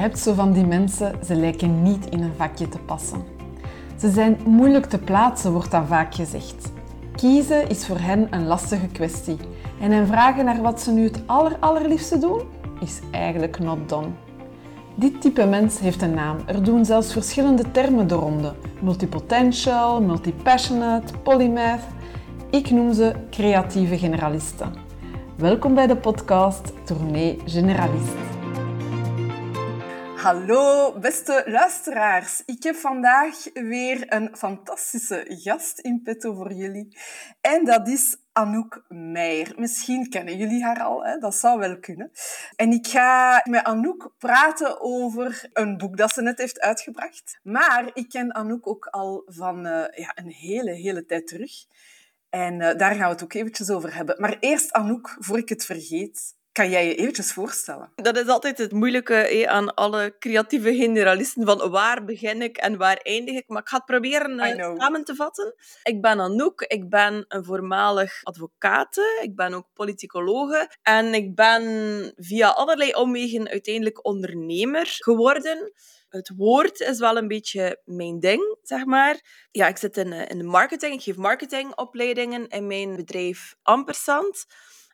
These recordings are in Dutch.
hebt zo van die mensen, ze lijken niet in een vakje te passen. Ze zijn moeilijk te plaatsen, wordt dan vaak gezegd. Kiezen is voor hen een lastige kwestie. En hen vragen naar wat ze nu het aller, allerliefste doen, is eigenlijk not done. Dit type mens heeft een naam. Er doen zelfs verschillende termen de ronde. Multipotential, multipassionate, polymath. Ik noem ze creatieve generalisten. Welkom bij de podcast Tournee Generalist. Hallo, beste luisteraars. Ik heb vandaag weer een fantastische gast in petto voor jullie. En dat is Anouk Meijer. Misschien kennen jullie haar al, hè? dat zou wel kunnen. En ik ga met Anouk praten over een boek dat ze net heeft uitgebracht. Maar ik ken Anouk ook al van uh, ja, een hele, hele tijd terug. En uh, daar gaan we het ook eventjes over hebben. Maar eerst, Anouk, voor ik het vergeet, kan jij je eventjes voorstellen? Dat is altijd het moeilijke aan alle creatieve generalisten, van waar begin ik en waar eindig ik. Maar ik ga het proberen uh, samen te vatten. Ik ben Anouk, ik ben een voormalig advocaat, ik ben ook politicologe en ik ben via allerlei omwegen uiteindelijk ondernemer geworden het woord is wel een beetje mijn ding, zeg maar. Ja, ik zit in, in de marketing. Ik geef marketingopleidingen in mijn bedrijf Ampersand.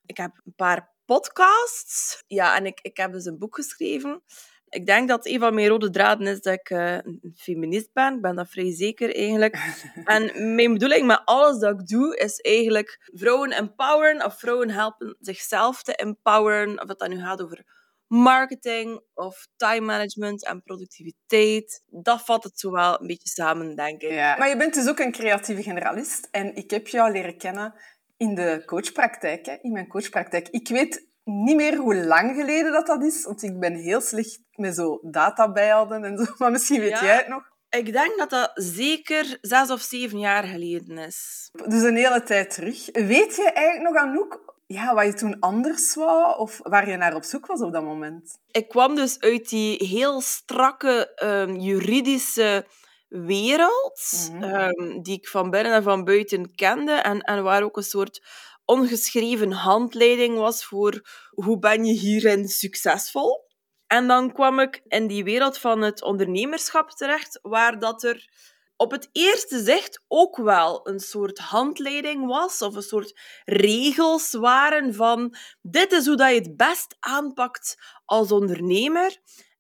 Ik heb een paar podcasts. Ja, en ik, ik heb dus een boek geschreven. Ik denk dat een van mijn rode draden is dat ik uh, een feminist ben. Ik ben dat vrij zeker eigenlijk. En mijn bedoeling met alles dat ik doe, is eigenlijk vrouwen empoweren of vrouwen helpen zichzelf te empoweren. Of het dan nu gaat over marketing of time management en productiviteit. Dat vat het zo wel een beetje samen, denk ik. Ja. Maar je bent dus ook een creatieve generalist. En ik heb jou leren kennen in de coachpraktijk, hè, in mijn coachpraktijk. Ik weet niet meer hoe lang geleden dat, dat is, want ik ben heel slecht met zo data bijhouden en zo. Maar misschien weet jij het nog. Ik denk dat dat zeker zes of zeven jaar geleden is. Dus een hele tijd terug. Weet je eigenlijk nog, Anouk, ja, wat je toen anders wou of waar je naar op zoek was op dat moment? Ik kwam dus uit die heel strakke um, juridische wereld, mm -hmm. die ik van binnen en van buiten kende en, en waar ook een soort ongeschreven handleiding was voor hoe ben je hierin succesvol. En dan kwam ik in die wereld van het ondernemerschap terecht, waar dat er op het eerste zicht ook wel een soort handleiding was, of een soort regels waren van dit is hoe dat je het best aanpakt als ondernemer.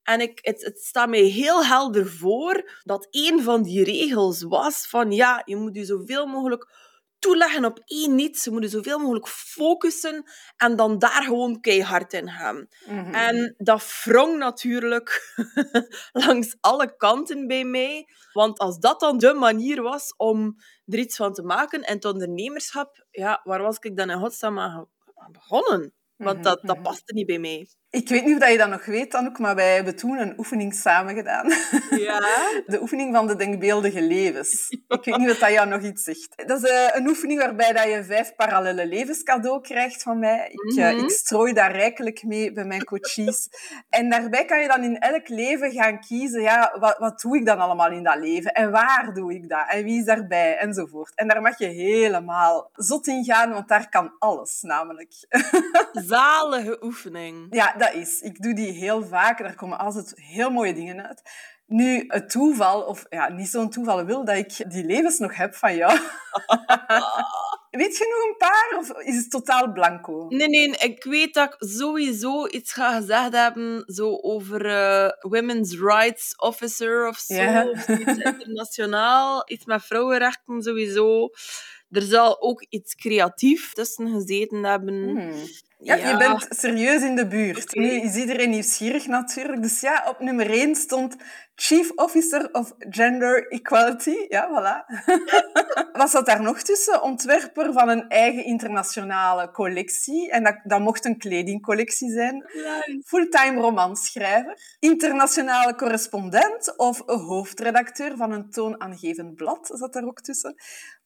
En ik, het, het staat mij heel helder voor dat een van die regels was van ja, je moet je zoveel mogelijk toeleggen op één iets. Ze moeten zoveel mogelijk focussen en dan daar gewoon keihard in gaan. Mhm. En dat wrong natuurlijk langs alle kanten bij mij. Want als dat dan de manier was om er iets van te maken en het ondernemerschap, ja, waar was ik dan in godsnaam aan begonnen? Want dat, dat mhm. paste niet bij mij. Ik weet niet of je dat nog weet, Anouk, maar wij hebben toen een oefening samen gedaan. Ja? De oefening van de denkbeeldige levens. Ik weet niet of dat jou nog iets zegt. Dat is eh, een oefening waarbij dat je vijf parallele levens cadeau krijgt van mij. Ik, mm ik strooi daar rijkelijk mee bij mijn coaches. En daarbij kan je dan in elk leven gaan kiezen, ja, wat, wat doe ik dan allemaal in dat leven? En waar doe ik dat? En wie is daarbij? Enzovoort. En daar mag je helemaal zot in gaan, want daar kan alles, namelijk. Zalige oefening. Ja, dat is. Ik doe die heel vaak. Daar komen altijd heel mooie dingen uit. Nu, het toeval, of ja, niet zo'n toeval wil, dat ik die levens nog heb van jou. weet je nog een paar, of is het totaal blanco? Nee, nee, ik weet dat ik sowieso iets ga gezegd hebben zo over uh, Women's Rights Officer of zo. Of iets internationaal, iets met vrouwenrechten sowieso. Er zal ook iets creatief tussen gezeten hebben. Hmm. Ja, je bent serieus in de buurt. Nu is iedereen nieuwsgierig natuurlijk. Dus ja, op nummer 1 stond Chief Officer of Gender Equality. Ja, voilà. Wat zat daar nog tussen? Ontwerper van een eigen internationale collectie. En dat, dat mocht een kledingcollectie zijn. Fulltime romanschrijver. Internationale correspondent of hoofdredacteur van een toonaangevend blad zat daar ook tussen.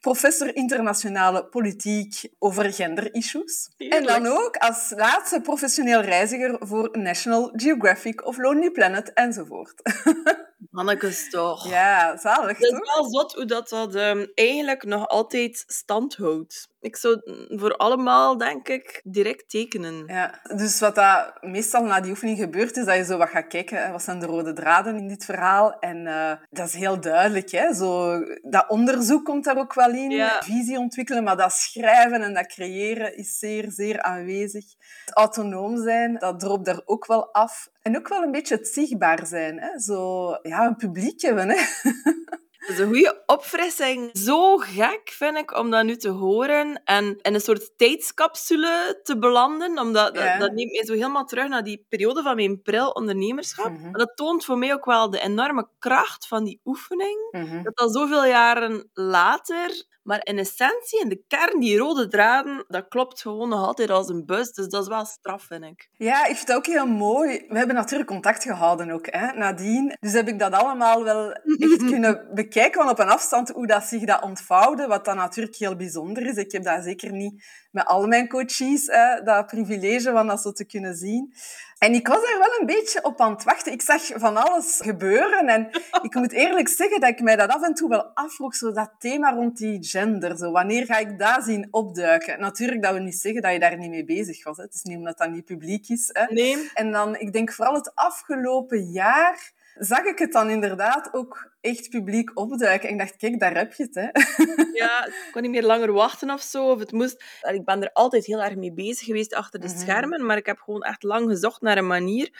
Professor internationale politiek over gender-issues. En dan ook als laatste professioneel reiziger voor National Geographic of Lonely Planet enzovoort. Mannekes toch. Ja, zalig Het is wel zot hoe dat, dat um, eigenlijk nog altijd stand houdt. Ik zou voor allemaal, denk ik, direct tekenen. Ja, dus wat dat meestal na die oefening gebeurt, is dat je zo wat gaat kijken. Wat zijn de rode draden in dit verhaal? En uh, dat is heel duidelijk. Hè? Zo, dat onderzoek komt daar ook wel in. Visie ontwikkelen, maar dat schrijven en dat creëren is zeer, zeer aanwezig. Het autonoom zijn, dat droopt daar ook wel af. En ook wel een beetje het zichtbaar zijn. Hè? Zo, ja, een publiek hebben. Hè? Dat is een goede opfrissing. Zo gek vind ik om dat nu te horen en in een soort tijdscapsule te belanden. Omdat dat, dat, neemt mij zo helemaal terug naar die periode van mijn pril ondernemerschap. Mm Dat toont voor mij ook wel de enorme kracht van die oefening. Mhm. Dat al zoveel jaren later maar in essentie, in de kern, die rode draden, dat klopt gewoon nog altijd als een bus. Dus dat is wel straf, vind ik. Ja, ik vind het ook heel mooi. We hebben natuurlijk contact gehouden ook, hè, nadien. Dus heb ik dat allemaal wel echt kunnen bekijken van op een afstand, hoe dat zich dat ontvouwde. Wat dan natuurlijk heel bijzonder is. Ik heb dat zeker niet met al mijn coaches, hè, dat privilege van dat zo te kunnen zien. En ik was er wel een beetje op aan het wachten. Ik zag van alles gebeuren. En ik moet eerlijk zeggen dat ik mij dat af en toe wel afvroeg. Zo dat thema rond die gender. Zo, wanneer ga ik dat zien opduiken? Natuurlijk dat we niet zeggen dat je daar niet mee bezig was. Hè. Het is niet omdat dat niet publiek is. Hè. Nee. En dan, ik denk vooral het afgelopen jaar zag ik het dan inderdaad ook echt publiek opduiken. En ik dacht, kijk, daar heb je het. Hè. Ja, ik kon niet meer langer wachten of zo. Of het moest... Ik ben er altijd heel erg mee bezig geweest achter de mhm. schermen, maar ik heb gewoon echt lang gezocht naar een manier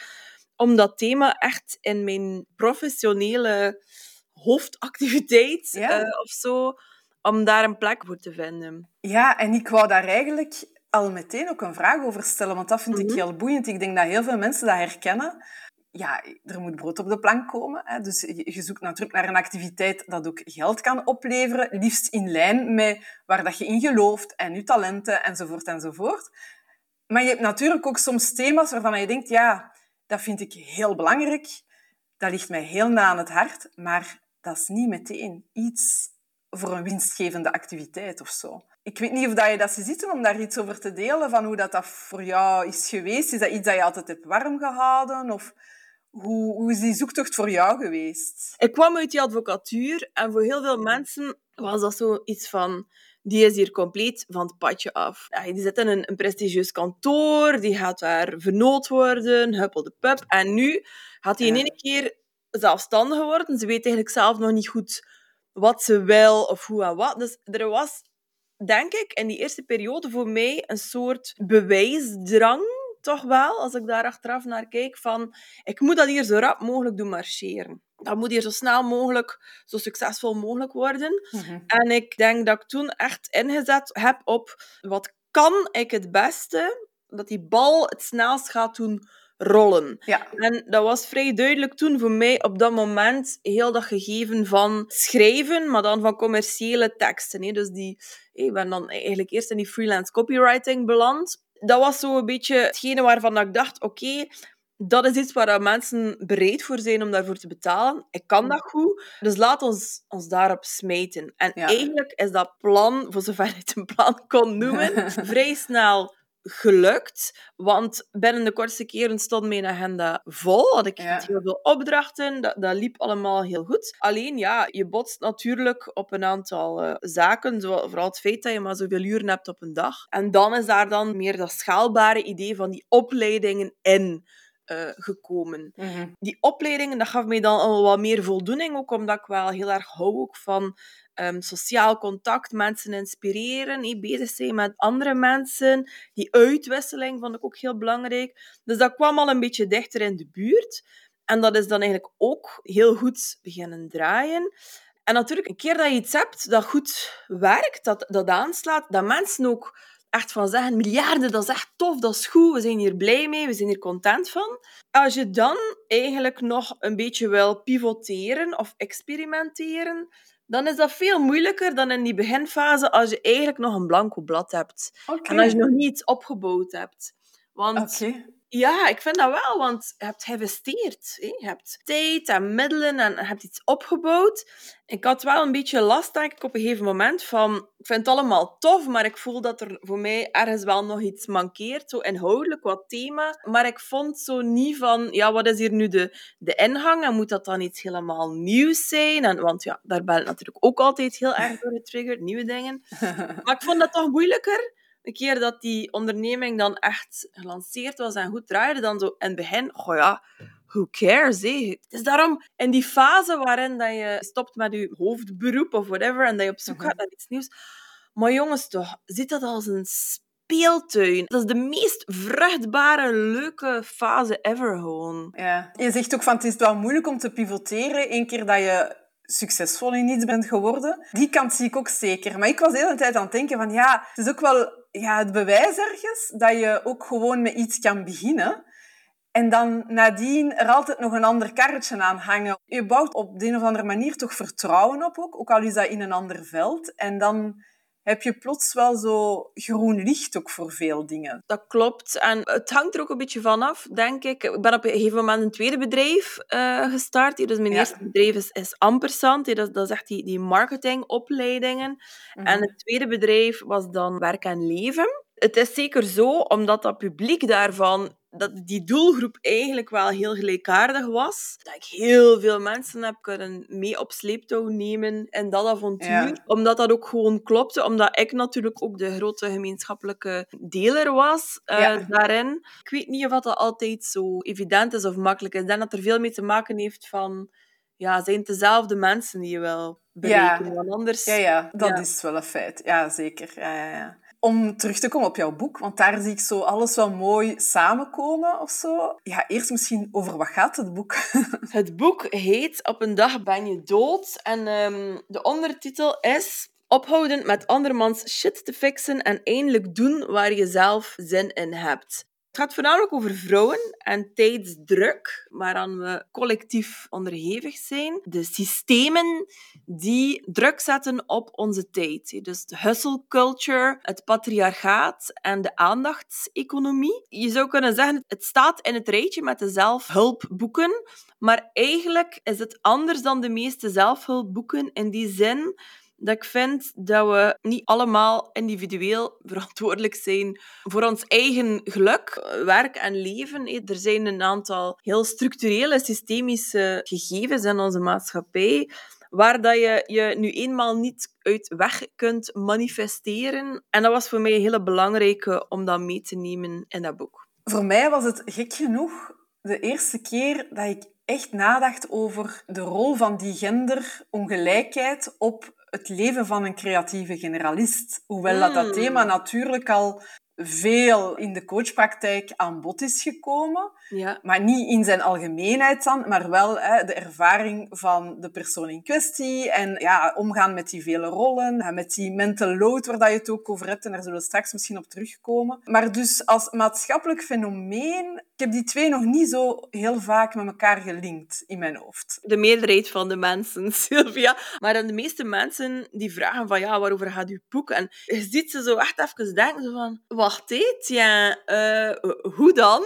om dat thema echt in mijn professionele hoofdactiviteit uh, of zo, om daar een plek voor te vinden. Ja, en ik wou daar eigenlijk al meteen ook een vraag over stellen, want dat vind ik mhm. heel boeiend. Ik denk dat heel veel mensen dat herkennen ja, er moet brood op de plank komen. Hè. Dus je zoekt natuurlijk naar een activiteit dat ook geld kan opleveren, liefst in lijn met waar dat je in gelooft en je talenten enzovoort enzovoort. Maar je hebt natuurlijk ook soms thema's waarvan je denkt, ja, dat vind ik heel belangrijk, dat ligt mij heel na aan het hart, maar dat is niet meteen iets voor een winstgevende activiteit of zo. Ik weet niet of dat je dat ziet om daar iets over te delen, van hoe dat, dat voor jou is geweest. Is dat iets dat je altijd hebt warm gehouden? Of hoe, hoe is die zoektocht voor jou geweest? Ik kwam uit die advocatuur en voor heel veel mensen was dat zoiets van die is hier compleet van het padje af. die zit in een, een, prestigieus kantoor, die gaat daar vernoot worden, huppel de pup. En nu gaat hij in één keer zelfstandig worden. Ze weet eigenlijk zelf nog niet goed wat ze wil of hoe en wat. Dus er was, denk ik, in die eerste periode voor mij een soort bewijsdrang toch wel, als ik daar achteraf naar kijk, van ik moet dat hier zo rap mogelijk doen marcheren. Dat moet hier zo snel mogelijk, zo succesvol mogelijk worden. Mhm. En ik denk dat ik toen echt ingezet heb op wat kan ik het beste, dat die bal het snelst gaat doen rollen. Ja. En dat was vrij duidelijk toen voor mij op dat moment heel dat gegeven van schrijven, maar dan van commerciële teksten. Hè. Dus die, ik ben dan eigenlijk eerst in die freelance copywriting beland dat was zo een beetje hetgene waarvan ik dacht, oké, dat is iets waar mensen bereid voor zijn om daarvoor te betalen. Ik kan dat goed, dus laat ons ons daarop smijten. En eigenlijk is dat plan, voor zover je het een plan kon noemen, vrij snel gelukt. Want binnen de kortste keren stond mijn agenda vol. Had ik heel veel opdrachten. Dat, dat liep allemaal heel goed. Alleen ja, je botst natuurlijk op een aantal uh, zaken. Zoals, vooral het feit dat je maar zoveel uren hebt op een dag. En dan is daar dan meer dat schaalbare idee van die opleidingen in. Uh, gekomen. Mhm. Die opleidingen, dat gaf mij dan al wat meer voldoening, ook omdat ik wel heel erg hou ook van um, sociaal contact, mensen inspireren, bezig zijn met andere mensen. Die uitwisseling vond ik ook heel belangrijk. Dus dat kwam al een beetje dichter in de buurt. En dat is dan eigenlijk ook heel goed beginnen draaien. En natuurlijk, een keer dat je iets hebt dat goed werkt, dat, dat aanslaat, dat mensen ook echt van zeggen, miljarden, dat is echt tof, dat is goed, we zijn hier blij mee, we zijn hier content van. Als je dan eigenlijk nog een beetje wil pivoteren of experimenteren, dan is dat veel moeilijker dan in die beginfase als je eigenlijk nog een blanco blad hebt. En als je nog niet iets opgebouwd hebt. Want Ja, ik vind dat wel, want je hebt geïnvesteerd. Hè? Je hebt tijd en middelen en je hebt iets opgebouwd. Ik had wel een beetje last, denk ik, op een gegeven moment van... Ik vind het allemaal tof, maar ik voel dat er voor mij ergens wel nog iets mankeert. Zo inhoudelijk, wat thema. Maar ik vond zo niet van... Ja, wat is hier nu de, de ingang? En moet dat dan iets helemaal nieuws zijn? En, want ja, daar ben ik natuurlijk ook altijd heel erg door getriggerd. Nieuwe dingen. Maar ik vond dat toch moeilijker een keer dat die onderneming dan echt gelanceerd was en goed draaide, dan zo in het begin, goh ja, who cares? Hé? Het is daarom in die fase waarin dat je stopt met je hoofdberoep of whatever en dat je op zoek gaat naar iets nieuws. Maar jongens, toch, ziet dat als een speeltuin. Dat is de meest vruchtbare, leuke fase ever gewoon. Ja. Je zegt ook van het is wel moeilijk om te pivoteren. Eén keer dat je succesvol in iets bent geworden. Die kant zie ik ook zeker. Maar ik was de hele tijd aan het denken van ja, het is ook wel ja, het bewijs ergens dat je ook gewoon met iets kan beginnen. En dan nadien er altijd nog een ander karretje aan hangen. Je bouwt op de een of andere manier toch vertrouwen op ook, ook al is dat in een ander veld. En dan heb je plots wel zo groen licht ook voor veel dingen. Dat klopt. En het hangt er ook een beetje vanaf, denk ik. Ik ben op een gegeven moment een tweede bedrijf uh, gestart. Dus mijn eerste bedrijf is, is Ampersand. Dat, dat is echt die, die marketingopleidingen. Mhm. En het tweede bedrijf was dan Werk en Leven. Het is zeker zo, omdat dat publiek daarvan dat die doelgroep eigenlijk wel heel gelijkaardig was. Dat ik heel veel mensen heb kunnen mee op sleeptouw nemen in dat avontuur. Omdat dat ook gewoon klopte. Omdat ik natuurlijk ook de grote gemeenschappelijke deler was uh, daarin. Ik weet niet of dat altijd zo evident is of makkelijk is. Ik denk dat er veel mee te maken heeft van... Ja, zijn het dezelfde mensen die je wil bereiken? Ja, anders... ja, ja dat is wel een feit. Ja, zeker. Ja, ja, ja om terug te komen op jouw boek, want daar zie ik zo alles wel mooi samenkomen of zo. Ja, eerst misschien over wat gaat het boek? Het boek heet Op een dag ben je dood en um, de ondertitel is Ophouden met andermans shit te fixen en eindelijk doen waar je zelf zin in hebt. Het gaat voornamelijk over vrouwen en tijdsdruk, waaraan we collectief onderhevig zijn. De systemen die druk zetten op onze tijd. Dus de hustle culture, het patriarchaat en de aandachtseconomie. Je zou kunnen zeggen, het staat in het rijtje met de zelfhulpboeken, maar eigenlijk is het anders dan de meeste zelfhulpboeken in die zin dat ik vind dat we niet allemaal individueel verantwoordelijk zijn voor ons eigen geluk, werk en leven. Er zijn een aantal heel structurele, systemische gegevens in onze maatschappij waar dat je je nu eenmaal niet uit weg kunt manifesteren. En dat was voor mij een hele belangrijke om dat mee te nemen in dat boek. Voor mij was het gek genoeg de eerste keer dat ik echt nadacht over de rol van die genderongelijkheid op het leven van een creatieve generalist. Hoewel dat, dat hmm. thema natuurlijk al veel in de coachpraktijk aan bod is gekomen. Ja. Maar niet in zijn algemeenheid dan, maar wel hè, de ervaring van de persoon in kwestie. En ja, omgaan met die vele rollen, met die mental load waar dat je het ook over hebt. En daar zullen we straks misschien op terugkomen. Maar dus als maatschappelijk fenomeen, ik heb die twee nog niet zo heel vaak met elkaar gelinkt in mijn hoofd. De meerderheid van de mensen, Sylvia. Maar dan de meeste mensen die vragen van ja, waarover gaat uw boek? En je ziet ze zo echt even denken zo van, wacht eens, ja, uh, hoe dan?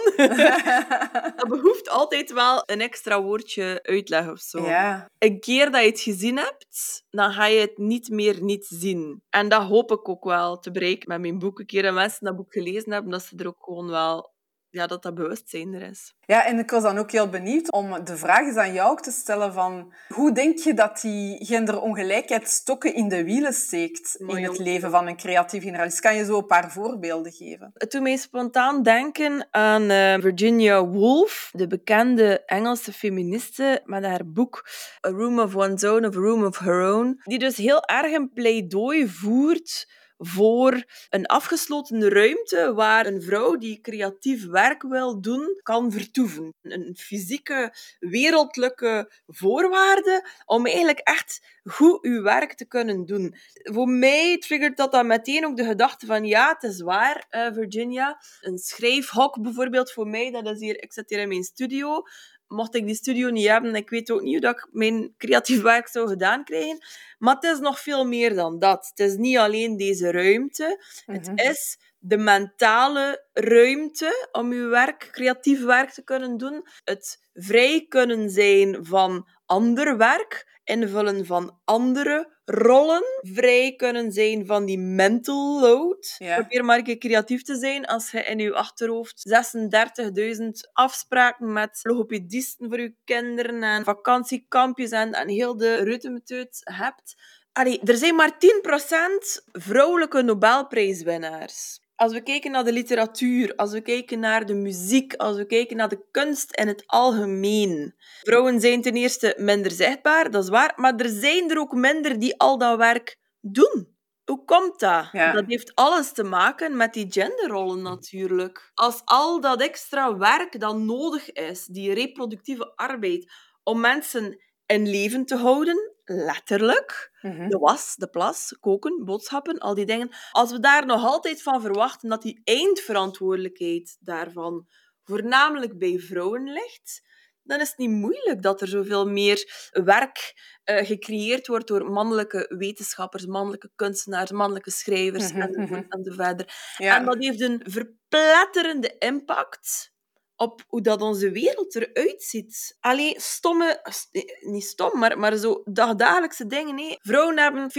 dat behoeft altijd wel een extra woordje uitleg of zo. Ja. Een keer dat je het gezien hebt, dan ga je het niet meer niet zien. En dat hoop ik ook wel te bereiken met mijn boek. Een keer dat mensen dat boek gelezen hebben, dat ze er ook gewoon wel ja, dat dat bewustzijn er is. Ja, en ik was dan ook heel benieuwd om de vraag eens aan jou te stellen van hoe denk je dat die genderongelijkheid stokken in de wielen steekt in het leven van een creatief generalist? Kan je zo een paar voorbeelden geven? Het doet mij spontaan denken aan uh, Virginia Woolf, de bekende Engelse feministe met haar boek A Room of One's Own of A Room of Her Own, die dus heel erg een pleidooi voert voor een afgesloten ruimte waar een vrouw die creatief werk wil doen, kan vertoeven. Een fysieke, wereldlijke voorwaarde om eigenlijk echt goed uw werk te kunnen doen. Voor mij triggert dat dan meteen ook de gedachte van ja, het is waar, uh, Virginia. Een schrijfhok bijvoorbeeld voor mij, dat is hier, ik zit hier in mijn studio. Mocht ik die studio niet hebben, ik weet ook niet hoe dat ik mijn creatief werk zou gedaan krijgen. Maar het is nog veel meer dan dat. Het is niet alleen deze ruimte. Het mhm. is de mentale ruimte om je werk, creatief werk te kunnen doen. Het vrij kunnen zijn van ander werk invullen van andere rollen vrij kunnen zijn van die mental load. Probeer maar een keer creatief te zijn als je in je achterhoofd 36.000 afspraken met logopedisten voor je kinderen en vakantiekampjes en, en heel de routemeteut hebt. Allee, er zijn maar 10% vrouwelijke Nobelprijswinnaars. Als we kijken naar de literatuur, als we kijken naar de muziek, als we kijken naar de kunst in het algemeen. Vrouwen zijn ten eerste minder zichtbaar, dat is waar, maar er zijn er ook minder die al dat werk doen. Hoe komt dat? Dat heeft alles te maken met die genderrollen natuurlijk. Als al dat extra werk dat nodig is, die reproductieve arbeid, om mensen in leven te houden, letterlijk. Mhm. De was, de plas, koken, boodschappen, al die dingen. Als we daar nog altijd van verwachten dat die eindverantwoordelijkheid daarvan voornamelijk bij vrouwen ligt, dan is het niet moeilijk dat er zoveel meer werk uh, gecreëerd wordt door mannelijke wetenschappers, mannelijke kunstenaars, mannelijke schrijvers mm en, en verder. En dat heeft een verpletterende impact op hoe dat onze wereld eruit ziet. Alleen stomme, niet stom, maar, maar zo dagdagelijkse dingen. Nee. Vrouwen hebben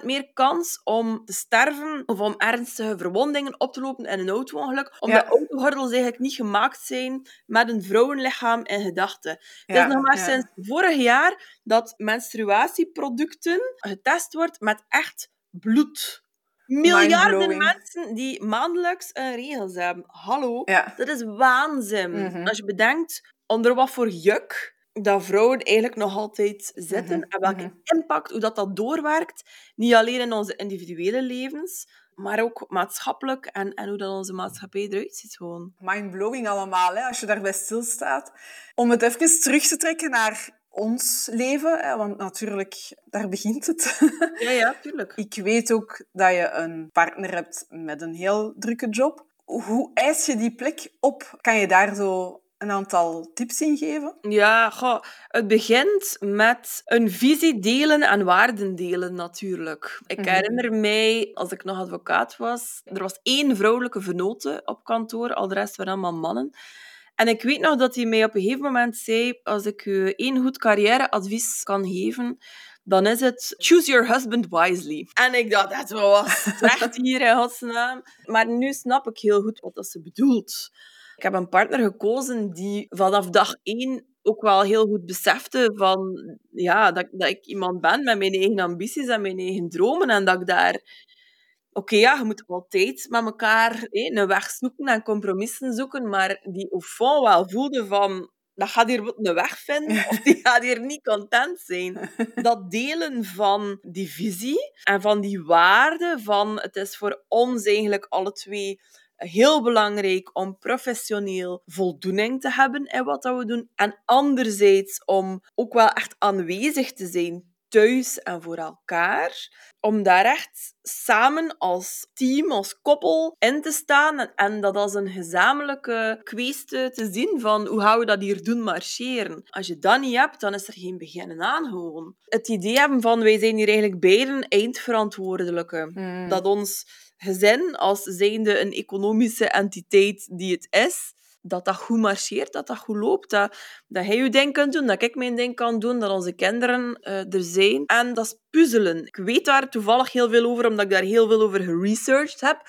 40% meer kans om te sterven of om ernstige verwondingen op te lopen in een auto-ongeluk, omdat ja. autogordels eigenlijk niet gemaakt zijn met een vrouwenlichaam in gedachten. Het is nog maar sinds vorig jaar dat menstruatieproducten getest wordt met echt bloed miljarden mensen die maandelijks een regels hebben. Hallo, dat is waanzin. Mhm. Als je bedenkt onder wat voor juk dat vrouwen eigenlijk nog altijd zitten mhm. en welke mhm. impact, hoe dat, dat doorwerkt, niet alleen in onze individuele levens, maar ook maatschappelijk en, en hoe dat onze maatschappij eruit ziet gewoon. Mindblowing allemaal, hè, als je daarbij stilstaat. Om het even terug te trekken naar ons leven, hè, want natuurlijk, daar begint het. Ja, ja, tuurlijk. Ik weet ook dat je een partner hebt met een heel drukke job. Hoe eis je die plek op? Kan je daar zo een aantal tips in geven? Ja, goh, het begint met een visie delen en waarden delen natuurlijk. Ik mhm. herinner mij, als ik nog advocaat was, er was één vrouwelijke vernote op kantoor, al de rest waren allemaal mannen. En ik weet nog dat hij mij op een gegeven moment zei, als ik u één goed carrièreadvies kan geven, dan is het choose your husband wisely. En ik dacht, dat was slecht hier in godsnaam. Maar nu snap ik heel goed wat dat ze bedoelt. Ik heb een partner gekozen die vanaf dag één ook wel heel goed besefte van, ja, dat, dat ik iemand ben met mijn eigen ambities en mijn eigen dromen en dat ik daar Oké, ja, je moet altijd met elkaar een weg zoeken en compromissen zoeken, maar die au fond wel voelde van dat gaat hier wat een weg vinden of die gaat hier niet content zijn. Dat delen van die visie en van die waarde van het is voor ons eigenlijk alle twee heel belangrijk om professioneel voldoening te hebben in wat we doen. En anderzijds om ook wel echt aanwezig te zijn thuis en voor elkaar. Om daar echt samen als team, als koppel in te staan en, dat als een gezamenlijke kweeste te zien van hoe gaan we dat hier doen marcheren. Als je dat niet hebt, dan is er geen beginnen aan gewoon. Het idee hebben van wij zijn hier eigenlijk beiden eindverantwoordelijke. Hmm. Dat ons gezin als zijnde een economische entiteit die het is, dat dat goed marcheert, dat dat goed loopt. Dat, dat jij je ding kunt doen, dat ik mijn ding kan doen, dat onze kinderen uh, er zijn. En dat is puzzelen. Ik weet daar toevallig heel veel over, omdat ik daar heel veel over geresearched heb.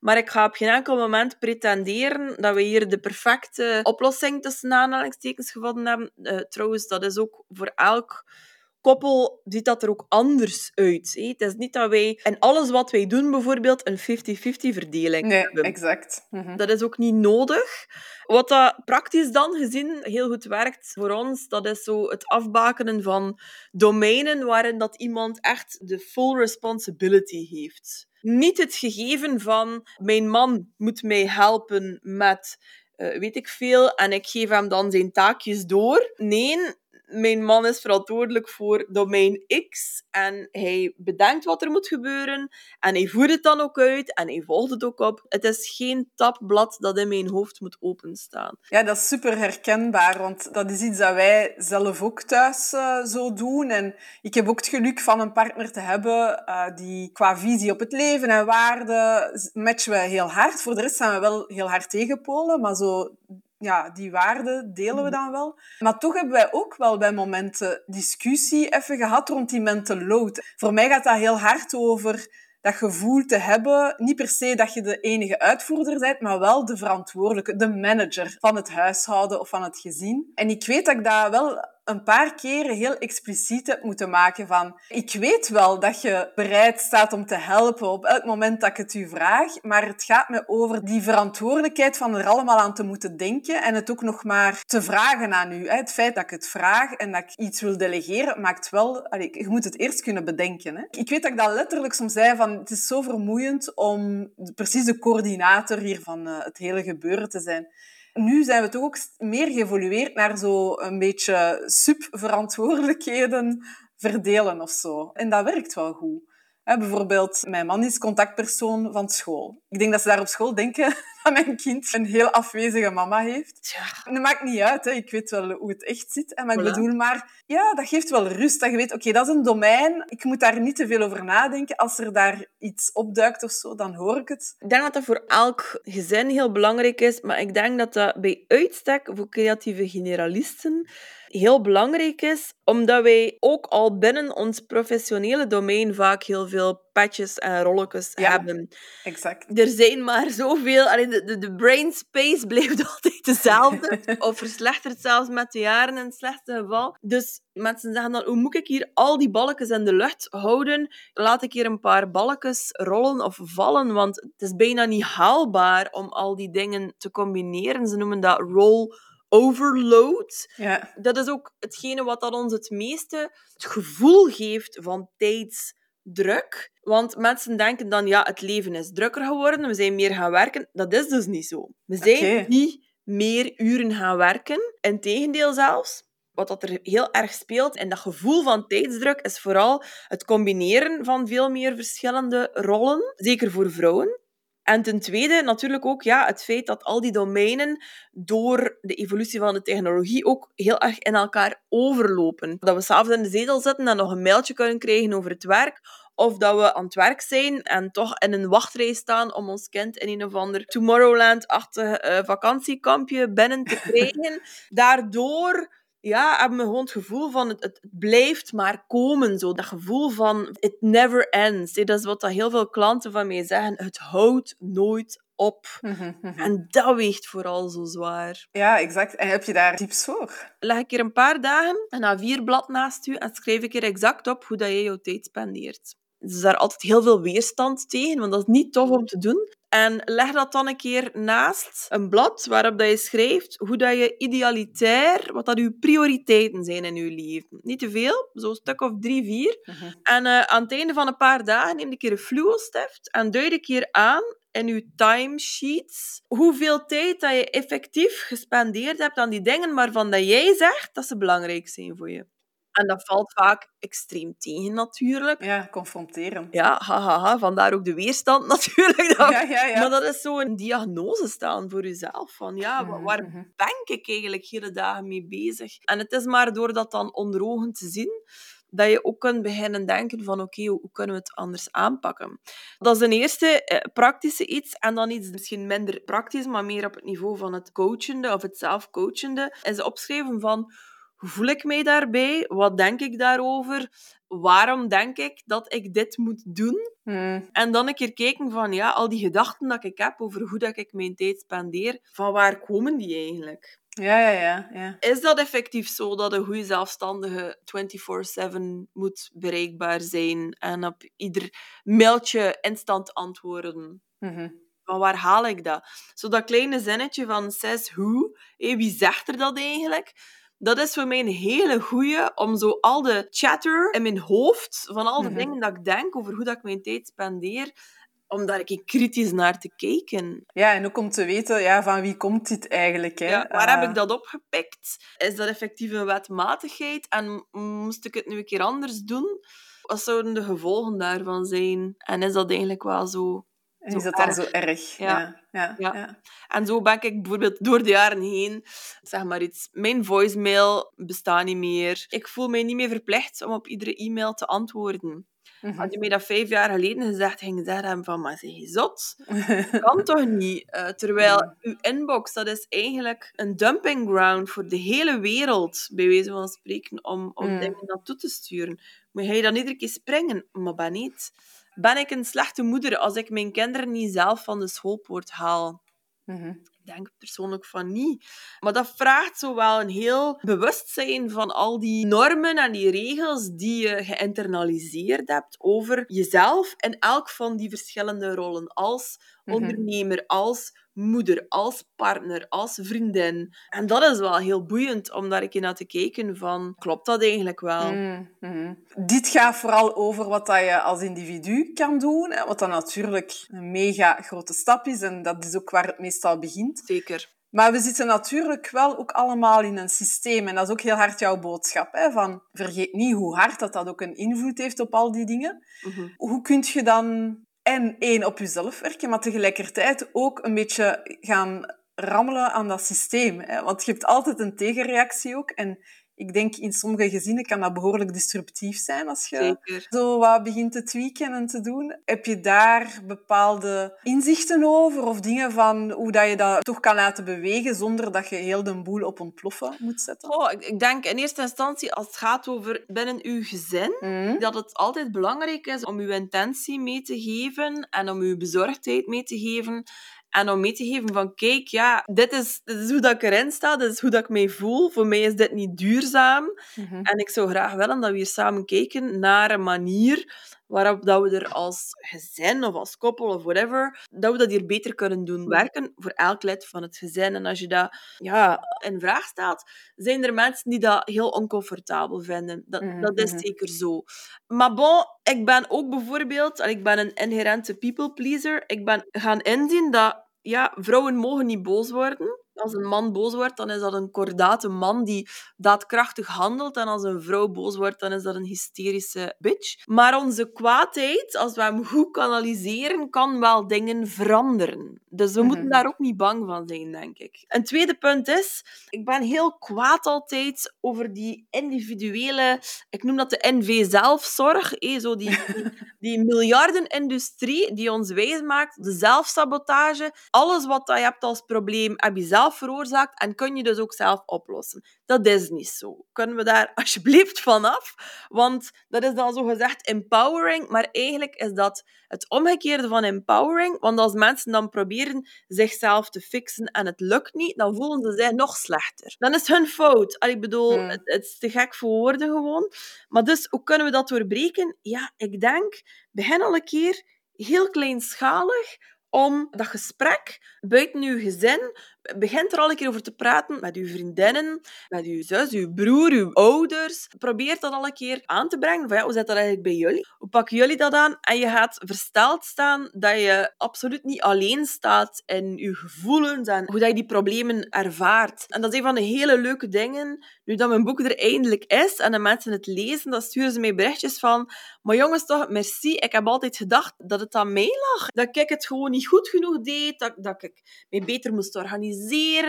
Maar ik ga op geen enkel moment pretenderen dat we hier de perfecte oplossing tussen aanhalingstekens gevonden hebben. Uh, trouwens, dat is ook voor elk koppel ziet dat er ook anders uit. Hè? Het is niet dat wij in alles wat wij doen bijvoorbeeld een 50-50 verdeling nee, hebben. exact. Mhm. Dat is ook niet nodig. Wat dat praktisch dan gezien heel goed werkt voor ons, dat is zo het afbakenen van domeinen waarin dat iemand echt de full responsibility heeft. Niet het gegeven van mijn man moet mij helpen met uh, weet ik veel en ik geef hem dan zijn taakjes door. Nee, mijn man is verantwoordelijk voor domein X en hij bedenkt wat er moet gebeuren en hij voert het dan ook uit en hij volgt het ook op. Het is geen tabblad dat in mijn hoofd moet openstaan. Ja, dat is super herkenbaar, want dat is iets dat wij zelf ook thuis uh, zo doen. En ik heb ook het geluk van een partner te hebben uh, die qua visie op het leven en waarden matchen we heel hard. Voor de rest zijn we wel heel hard tegenpolen, maar zo ja, die waarden delen we mhm. dan wel. Maar toch hebben wij ook wel bij momenten discussie even gehad rond die mental load. Voor mij gaat dat heel hard over dat gevoel te hebben, niet per se dat je de enige uitvoerder bent, maar wel de verantwoordelijke, de manager van het huishouden of van het gezin. En ik weet dat ik dat wel een paar keren heel expliciet moeten maken van ik weet wel dat je bereid staat om te helpen op elk moment dat ik het u vraag, maar het gaat me over die verantwoordelijkheid van er allemaal aan te moeten denken en het ook nog maar te vragen aan u. Het feit dat ik het vraag en dat ik iets wil delegeren, maakt wel... je moet het eerst kunnen bedenken. Ik weet dat ik dat letterlijk soms zei van het is zo vermoeiend om precies de coördinator hier van eh, het hele gebeuren te zijn nu zijn we toch ook meer geëvolueerd naar zo een beetje subverantwoordelijkheden verdelen of zo. En dat werkt wel goed bijvoorbeeld, mijn man is contactpersoon van school. Ik denk dat ze daar op school denken dat mijn kind een heel afwezige mama heeft. Ja. Dat maakt niet uit, hè. ik weet wel hoe het echt zit. Maar ik bedoel maar, ja, dat geeft wel rust. Dat je weet, oké, dat is een domein. Ik moet daar niet te veel over nadenken. Als er daar iets opduikt of zo, dan hoor ik het. Ik denk dat dat voor elk gezin heel belangrijk is. Maar ik denk dat dat bij uitstek voor creatieve generalisten heel belangrijk is, omdat wij ook al binnen ons professionele domein vaak heel veel patches en rolletjes hebben. exact. Er zijn maar zoveel... Allee, de, de, de brain space blijft altijd dezelfde. of verslechtert zelfs met de jaren in het slechtste geval. Dus mensen zeggen dan, hoe moet ik hier al die balkjes in de lucht houden? Laat ik hier een paar balkjes rollen of vallen, want het is bijna niet haalbaar om al die dingen te combineren. Ze noemen dat roll overload. Ja. Dat is ook hetgene wat dat ons het meeste het gevoel geeft van tijdsdruk. Want mensen denken dan, ja, het leven is drukker geworden, we zijn meer gaan werken. Dat is dus niet zo. We zijn niet meer uren gaan werken. Integendeel zelfs. Wat dat er heel erg speelt en dat gevoel van tijdsdruk is vooral het combineren van veel meer verschillende rollen. Zeker voor vrouwen. En ten tweede natuurlijk ook ja, het feit dat al die domeinen door de evolutie van de technologie ook heel erg in elkaar overlopen. Dat we s'avonds in de zetel zitten en nog een mailtje kunnen krijgen over het werk. Of dat we aan het werk zijn en toch in een wachtrij staan om ons kind in een of ander Tomorrowland-achtig uh, vakantiekampje binnen te krijgen. Daardoor ja, hebben we gewoon het gevoel van het, het, blijft maar komen. Zo. Dat gevoel van it never ends. Dat is wat dat heel veel klanten van mij zeggen. Het houdt nooit op. Mhm, mhm. En dat weegt vooral zo zwaar. Ja, exact. En heb je daar tips voor? Leg ik er een paar dagen en vier blad naast u en schrijf ik er exact op hoe dat je jouw tijd spendeert. Er is daar altijd heel veel weerstand tegen, want dat is niet tof om te doen. En leg dat dan een keer naast een blad waarop dat je schrijft hoe dat je idealitair, wat dat je prioriteiten zijn in je leven. Niet te veel, zo'n stuk of drie, vier. Mhm. En uh, aan het einde van een paar dagen neem een keer een fluo-stift en duid een keer aan in je timesheets hoeveel tijd dat je effectief gespendeerd hebt aan die dingen waarvan dat jij zegt dat ze belangrijk zijn voor je. En dat valt vaak extreem tegen, natuurlijk. Ja, confronteren. Ja, hahaha. Ha, ha. Vandaar ook de weerstand, natuurlijk. Ja, ja, ja. Maar dat is zo een diagnose staan voor jezelf. Van ja, mhm, waar mhm. ben ik eigenlijk hele dagen mee bezig? En het is maar door dat dan onder ogen te zien, dat je ook kunt beginnen denken van oké, hoe kunnen we het anders aanpakken? Dat is een eerste eh, praktische iets. En dan iets misschien minder praktisch, maar meer op het niveau van het coachende of het zelfcoachende. Is opschrijven van hoe voel ik mij daarbij? Wat denk ik daarover? Waarom denk ik dat ik dit moet doen? Hmm. En dan een keer kijken van, ja, al die gedachten dat ik heb over hoe dat ik mijn tijd spendeer, van waar komen die eigenlijk? Ja, ja, ja, ja. Is dat effectief zo dat een goede zelfstandige 24-7 moet bereikbaar zijn en op ieder mailtje instant antwoorden? Mhm. Van waar haal ik dat? Zo dat kleine zinnetje van says who, wie zegt er dat eigenlijk? Dat is voor mij een hele goeie om zo al de chatter in mijn hoofd, van al de mhm. dingen dat ik denk over hoe dat ik mijn tijd spendeer, om daar een kritisch naar te kijken. Ja, en ook om te weten, ja, van wie komt dit eigenlijk? Hè? Ja, waar heb ik dat opgepikt? Is dat effectief een wetmatigheid? En moest ik het nu een keer anders doen? Wat zouden de gevolgen daarvan zijn? En is dat eigenlijk wel zo en is dat dan zo erg? Ja. Ja, ja. En zo ben ik bijvoorbeeld door de jaren heen, zeg maar iets, mijn voicemail bestaat niet meer. Ik voel mij niet meer verplicht om op iedere e-mail te antwoorden. Mm Had je mij dat vijf jaar geleden gezegd, ging je zeggen van, maar zeg je zot? kan toch niet? Uh, terwijl uw inbox, dat is eigenlijk een dumping ground voor de hele wereld, bij wijze van spreken, om, om mm. dingen naartoe te sturen. Moet je dan iedere keer springen? Maar ben niet ben ik een slechte moeder als ik mijn kinderen niet zelf van de schoolpoort haal? Mhm. Ik denk persoonlijk van niet. Maar dat vraagt zowel een heel bewustzijn van al die normen en die regels die je geïnternaliseerd hebt over jezelf in elk van die verschillende rollen. Als mhm. ondernemer, als moeder, als partner, als vriendin. En dat is wel heel boeiend om daar een keer naar te kijken van, klopt dat eigenlijk wel? Mm -hmm. Dit gaat vooral over wat dat je als individu kan doen, wat dan natuurlijk een mega grote stap is en dat is ook waar het meestal begint. Zeker. Maar we zitten natuurlijk wel ook allemaal in een systeem. En dat is ook heel hard jouw boodschap. Hè? Van, vergeet niet hoe hard dat, dat ook een invloed heeft op al die dingen. Mhm. Hoe kun je dan en één op jezelf werken, maar tegelijkertijd ook een beetje gaan rammelen aan dat systeem. Hè? Want je hebt altijd een tegenreactie ook. En ik denk in sommige gezinnen kan dat behoorlijk disruptief zijn als je Zeker. zo wat begint te tweaken en te doen. Heb je daar bepaalde inzichten over of dingen van hoe dat je dat toch kan laten bewegen zonder dat je heel de boel op ontploffen moet zetten? Oh, ik denk in eerste instantie als het gaat over binnen uw gezin, mhm. dat het altijd belangrijk is om uw intentie mee te geven en om uw bezorgdheid mee te geven en om mee te geven van, kijk, ja, dit is, dit is hoe dat ik erin sta, dit is hoe dat ik mij voel. Voor mij is dit niet duurzaam. Mhm. En ik zou graag willen dat we hier samen kijken naar een manier waarop dat we er als gezin of als koppel of whatever, dat we dat hier beter kunnen doen mhm. werken voor elk lid van het gezin. En als je dat ja, in vraag stelt, zijn er mensen die dat heel oncomfortabel vinden. Dat, mhm, dat is zeker zo. Maar bon, ik ben ook bijvoorbeeld, ik ben een inherente people pleaser, ik ben gaan inzien dat ja, vrouwen mogen niet boos worden. Als een man boos wordt, dan is dat een kordate man die daadkrachtig handelt. En als een vrouw boos wordt, dan is dat een hysterische bitch. Maar onze kwaadheid, als we hem goed kanaliseren, kan wel dingen veranderen. Dus we moeten mhm. daar ook niet bang van zijn, denk ik. Een tweede punt is, ik ben heel kwaad altijd over die individuele, ik noem dat de NV-zelfzorg, eh, zo die, die, die miljardenindustrie die ons wijs maakt, de zelfsabotage. Alles wat je hebt als probleem, heb je zelf veroorzaakt en kun je dus ook zelf oplossen. Dat is niet zo. Kunnen we daar alsjeblieft vanaf? Want dat is dan zo gezegd empowering, maar eigenlijk is dat het omgekeerde van empowering. Want als mensen dan proberen zichzelf te fixen en het lukt niet, dan voelen ze zich nog slechter. Dan is het hun fout. ik bedoel, hmm. het, het, is te gek voor woorden gewoon. Maar dus, hoe kunnen we dat doorbreken? Ja, ik denk, begin al een keer heel kleinschalig om dat gesprek buiten uw gezin begint er al een keer over te praten met uw vriendinnen, met uw zus, uw broer, uw ouders. Probeer dat al een keer aan te brengen. Van, ja, hoe zit dat eigenlijk bij jullie? Hoe pakken jullie dat aan? En je gaat versteld staan dat je absoluut niet alleen staat in je gevoelens en hoe dat je die problemen ervaart. En dat is een van de hele leuke dingen. Nu dat mijn boek er eindelijk is en de mensen het lezen, dan sturen ze mij berichtjes van maar jongens, toch, merci. Ik heb altijd gedacht dat het aan mij lag. Dat ik het gewoon niet goed genoeg deed. Dat, dat ik mij beter moest organiseren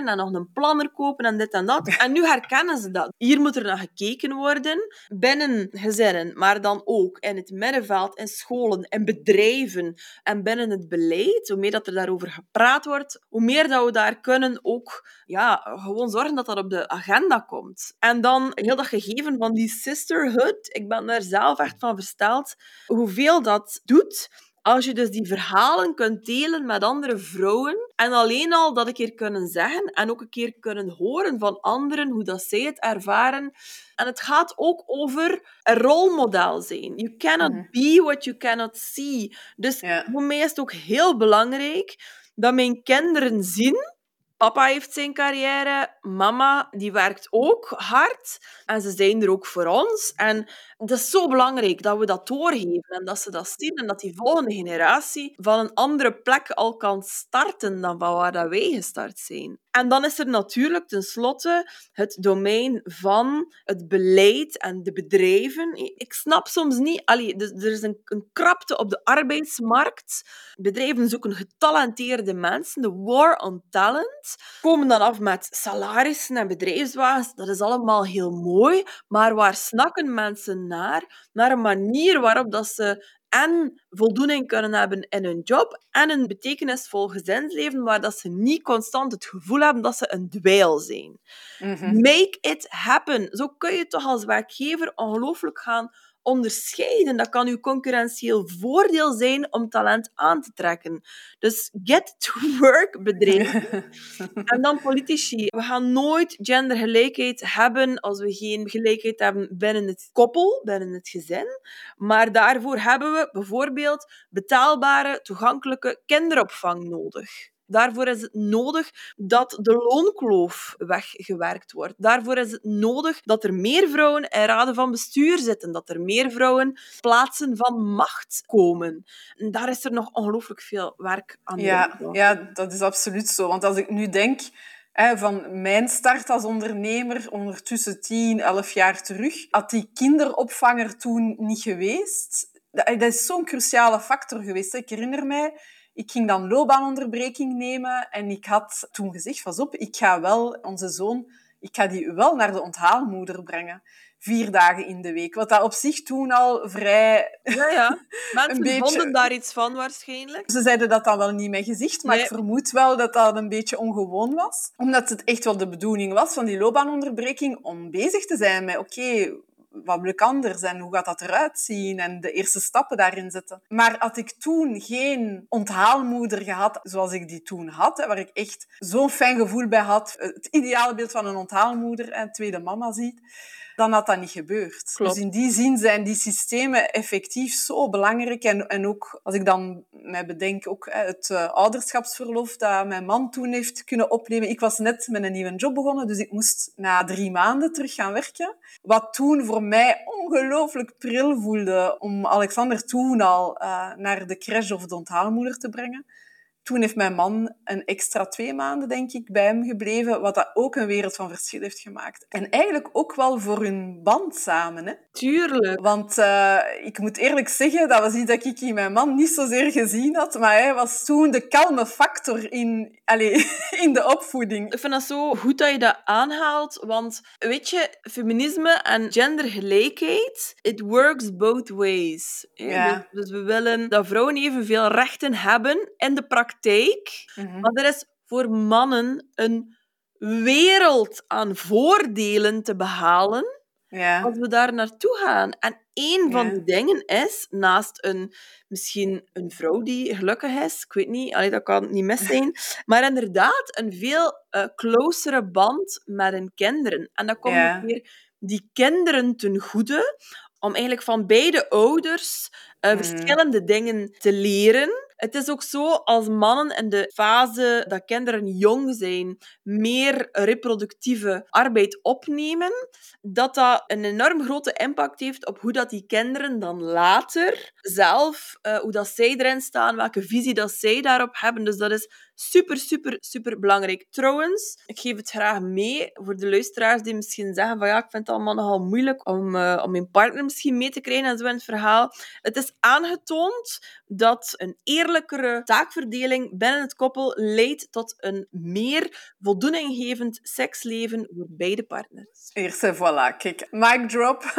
en nog een planner kopen en dit en dat. En nu herkennen ze dat. Hier moet er naar gekeken worden binnen gezinnen, maar dan ook in het middenveld, in scholen, in bedrijven en binnen het beleid. Hoe meer dat er daarover gepraat wordt, hoe meer dat we daar kunnen ook ja, gewoon zorgen dat dat op de agenda komt. En dan heel dat gegeven van die sisterhood. Ik ben daar zelf echt van versteld hoeveel dat doet als je dus die verhalen kunt delen met andere vrouwen en alleen al dat een keer kunnen zeggen en ook een keer kunnen horen van anderen hoe dat zij het ervaren. En het gaat ook over een rolmodel zijn. You cannot mhm. be what you cannot see. Dus voor mij is het ook heel belangrijk dat mijn kinderen zien Papa heeft zijn carrière, mama die werkt ook hard en ze zijn er ook voor ons. En Het is zo belangrijk dat we dat doorgeven en dat ze dat zien en dat die volgende generatie van een andere plek al kan starten dan van waar dat wij gestart zijn. En dan is er natuurlijk tenslotte het domein van het beleid en de bedrijven. Ik snap soms niet, allee, er is een, een krapte op de arbeidsmarkt. Bedrijven zoeken getalenteerde mensen, de war on talent. Komen dan af met salarissen en bedrijfswagens. Dat is allemaal heel mooi, maar waar snakken mensen naar? Naar een manier waarop dat ze en voldoening kunnen hebben in hun job en een betekenisvol gezinsleven waar dat ze niet constant het gevoel hebben dat ze een dweil zijn. Mhm. Make it happen. Zo kun je toch als werkgever ongelooflijk gaan onderscheiden. Dat kan uw concurrentieel voordeel zijn om talent aan te trekken. Dus get to work, bedrijven. en dan politici. We gaan nooit gendergelijkheid hebben als we geen gelijkheid hebben binnen het koppel, binnen het gezin. Maar daarvoor hebben we bijvoorbeeld betaalbare, toegankelijke kinderopvang nodig. Daarvoor is het nodig dat de loonkloof weggewerkt wordt. Daarvoor is het nodig dat er meer vrouwen in raden van bestuur zitten, dat er meer vrouwen plaatsen van macht komen. En daar is er nog ongelooflijk veel werk aan. Ja, ja, dat is absoluut zo. Want als ik nu denk van mijn start als ondernemer, ondertussen 10, 11 jaar terug, had die kinderopvanger toen niet geweest. Dat is zo'n cruciale factor geweest. Ik herinner mij ik ging dan loopbaanonderbreking nemen en ik had toen gezegd, pas op, ik ga wel onze zoon, ik ga die wel naar de onthaalmoeder brengen. Vier dagen in de week. Wat dat op zich toen al vrij... Ja, ja. Mensen beetje... vonden daar iets van waarschijnlijk. Ze zeiden dat dan wel niet met gezicht, maar ik vermoed wel dat dat een beetje ongewoon was. Omdat het echt wel de bedoeling was van die loopbaanonderbreking om bezig te zijn met, oké, wat wil ik anders en hoe gaat dat eruit zien en de eerste stappen daarin zetten. Maar had ik toen geen onthaalmoeder gehad zoals ik die toen had, waar ik echt zo'n fijn gevoel bij had, het ideale beeld van een onthaalmoeder en tweede mama ziet, dan had dat niet gebeurd. Dus in die zin zijn die systemen effectief zo belangrijk. En, en ook, als ik dan mij bedenk, ook het uh, ouderschapsverlof dat mijn man toen heeft kunnen opnemen. Ik was net met een nieuwe job begonnen, dus ik moest na drie maanden terug gaan werken. Wat toen voor mij ongelooflijk pril voelde om Alexander toen al uh, naar de crash of de onthaalmoeder te brengen. Toen heeft mijn man een extra twee maanden, denk ik, bij hem gebleven, wat dat ook een wereld van verschil heeft gemaakt. En eigenlijk ook wel voor hun band samen. Hè? Tuurlijk. Want uh, ik moet eerlijk zeggen, dat was iets dat ik in mijn man niet zozeer gezien had, maar hij was toen de kalme factor in, allez, in de opvoeding. Ik vind dat zo goed dat je dat aanhaalt, want weet je, feminisme en gendergelijkheid, it works both ways. Ja. Dus, dus we willen dat vrouwen evenveel rechten hebben in de praktijk praktijk. Mhm. Maar er is voor mannen een wereld aan voordelen te behalen ja. als we daar naartoe gaan. En één van die dingen is, naast een, misschien een vrouw die gelukkig is, ik weet niet, allee, dat kan niet mis zijn, maar inderdaad een veel uh, closere band met hun kinderen. En dat komt ja. weer die kinderen ten goede, om eigenlijk van beide ouders uh, verschillende dingen te leren het is ook zo, als mannen in de fase dat kinderen jong zijn, meer reproductieve arbeid opnemen, dat dat een enorm grote impact heeft op hoe dat die kinderen dan later zelf, uh, hoe dat zij erin staan, welke visie dat zij daarop hebben. Dus dat is super, super, super belangrijk. Trouwens, ik geef het graag mee voor de luisteraars die misschien zeggen van ja, ik vind het allemaal nogal moeilijk om, uh, om mijn partner misschien mee te krijgen en zo in het verhaal. Het is aangetoond dat een eerlijkere taakverdeling binnen het koppel leidt tot een meer voldoeninggevend seksleven voor beide partners. Eerst en voilà, kijk, mic drop.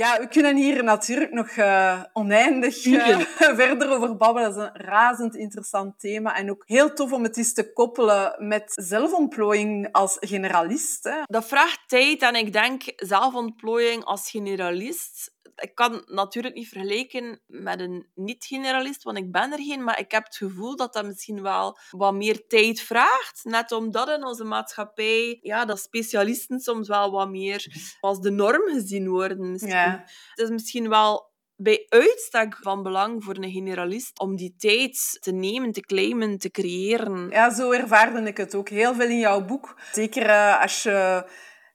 ja, we kunnen hier natuurlijk nog uh, oneindig uh, verder over babbelen. Razend interessant thema en ook heel tof om het eens te koppelen met zelfontplooiing als generalist. Hè. Dat vraagt tijd en ik denk zelfontplooiing als generalist ik kan natuurlijk niet vergelijken met een niet-generalist, want ik ben er geen, maar ik heb het gevoel dat dat misschien wel wat meer tijd vraagt. Net omdat in onze maatschappij, ja, dat specialisten soms wel wat meer als de norm gezien worden. Misschien. Het is misschien wel bij uitstek van belang voor een generalist om die tijd te nemen, te claimen, te creëren. Ja, zo ervaarde ik het ook heel veel in jouw boek. Zeker uh, als je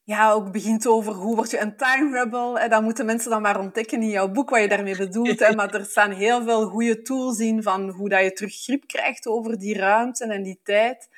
ja, ook begint over hoe word je een time rebel. En dan moeten mensen dan maar ontdekken in jouw boek wat je daarmee bedoelt. Hè. Maar er staan heel veel goede tools in van hoe dat je terug grip krijgt over die ruimte en die tijd.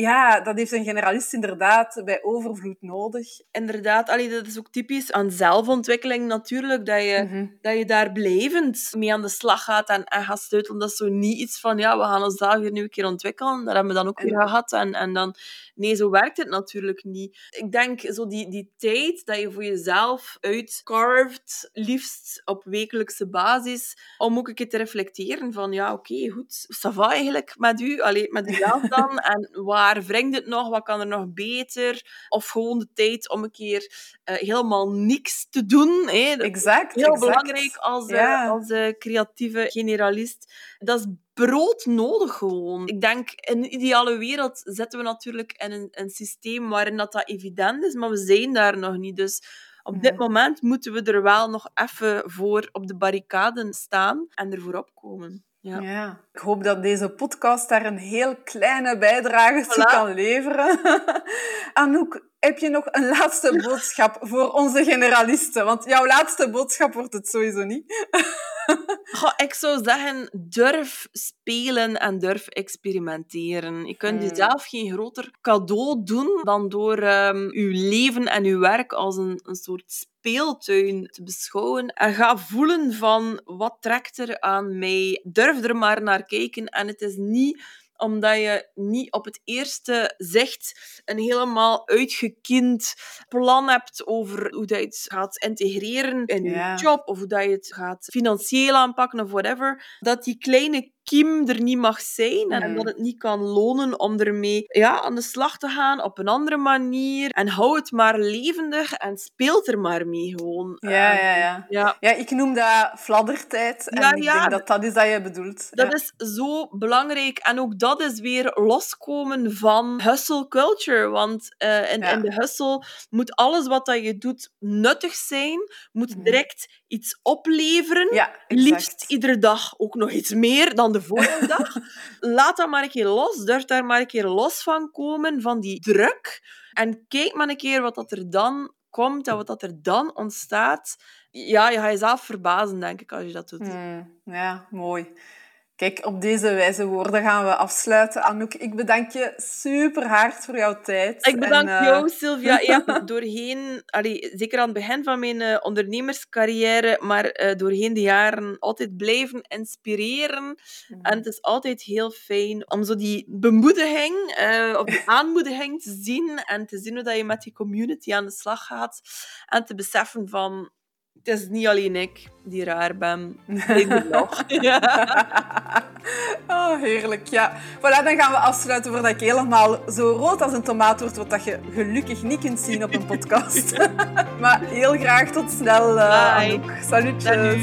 Ja, dat heeft een generalist inderdaad bij overvloed nodig. Inderdaad, allee, dat is ook typisch aan zelfontwikkeling natuurlijk, dat je, mhm. dat je daar blijvend mee aan de slag gaat en, en gaat sleutelen. Dat is zo niet iets van, ja, we gaan ons daar weer nu een keer ontwikkelen. Dat hebben we dan ook weer gehad. En, en dan, nee, zo werkt het natuurlijk niet. Ik denk, zo die, die tijd dat je voor jezelf uitcarved, liefst op wekelijkse basis, om ook een keer te reflecteren van, ja, oké, okay, goed, wat va eigenlijk met u? Allee, met uzelf dan? En waar wringt het nog? Wat kan er nog beter? Of gewoon de tijd om een keer helemaal niks te doen. Hè? Exact. Heel belangrijk als, uh, als uh, creatieve generalist. Dat is broodnodig gewoon. Ik denk, in een ideale wereld zetten we natuurlijk in een, een systeem waarin dat, dat evident is, maar we zijn daar nog niet. Dus op dit moment moeten we er wel nog even voor op de barricaden staan en ervoor opkomen. Ja. ja. ik hoop dat deze podcast daar een heel kleine bijdrage toe kan leveren. Anouk, heb je nog een laatste boodschap voor onze generalisten? Want jouw laatste boodschap wordt het sowieso niet. Goh, ik zou zeggen, durf spelen en durf experimenteren. Je kunt hmm. jezelf geen groter cadeau doen dan door um, je leven en je werk als een, een soort speeltuin te beschouwen. En ga voelen van, wat trekt er aan mij? Durf er maar naar kijken. En het is niet omdat je niet op het eerste zicht een helemaal uitgekiend plan hebt over hoe dat je het gaat integreren in je job of hoe dat je het gaat financieel aanpakken of whatever. Dat die kleine kiem er niet mag zijn en dat het niet kan lonen om ermee ja, aan de slag te gaan op een andere manier. En hou het maar levendig en speelt er maar mee gewoon. Ja, ja, ja. ja. ja ik noem dat fladdertijd. En ja, ik denk dat dat is dat je bedoelt. Dat is zo belangrijk. En ook dat is weer loskomen van hustle culture. Want uh, in, in, de hustle moet alles wat dat je doet nuttig zijn, moet mhm. direct iets opleveren. Ja, Liefst iedere dag ook nog iets meer dan de de volgende dag. Laat dat maar een keer los. Durf daar maar een keer los van komen, van die druk. En kijk maar een keer wat dat er dan komt en wat dat er dan ontstaat. Ja, je gaat jezelf verbazen, denk ik, als je dat doet. Hmm, ja, mooi. Kijk, op deze wijze woorden gaan we afsluiten. Anouk, ik bedank je super hard voor jouw tijd. Ik bedank en, uh... jou, Sylvia. Ja, doorheen, allee, zeker aan het begin van mijn uh, ondernemerscarrière, maar uh, doorheen de jaren altijd blijven inspireren. Mm. En het is altijd heel fijn om zo die bemoediging of die aanmoediging te zien en te zien hoe dat je met die community aan de slag gaat. En te beseffen van, het is niet alleen ik die raar ben. Ik nog. Oh, heerlijk. Ja. Voilà, dan gaan we afsluiten voordat ik helemaal zo rood als een tomaat word, wat dat je gelukkig niet kunt zien op een podcast. maar heel graag tot snel, uh, Salutjes.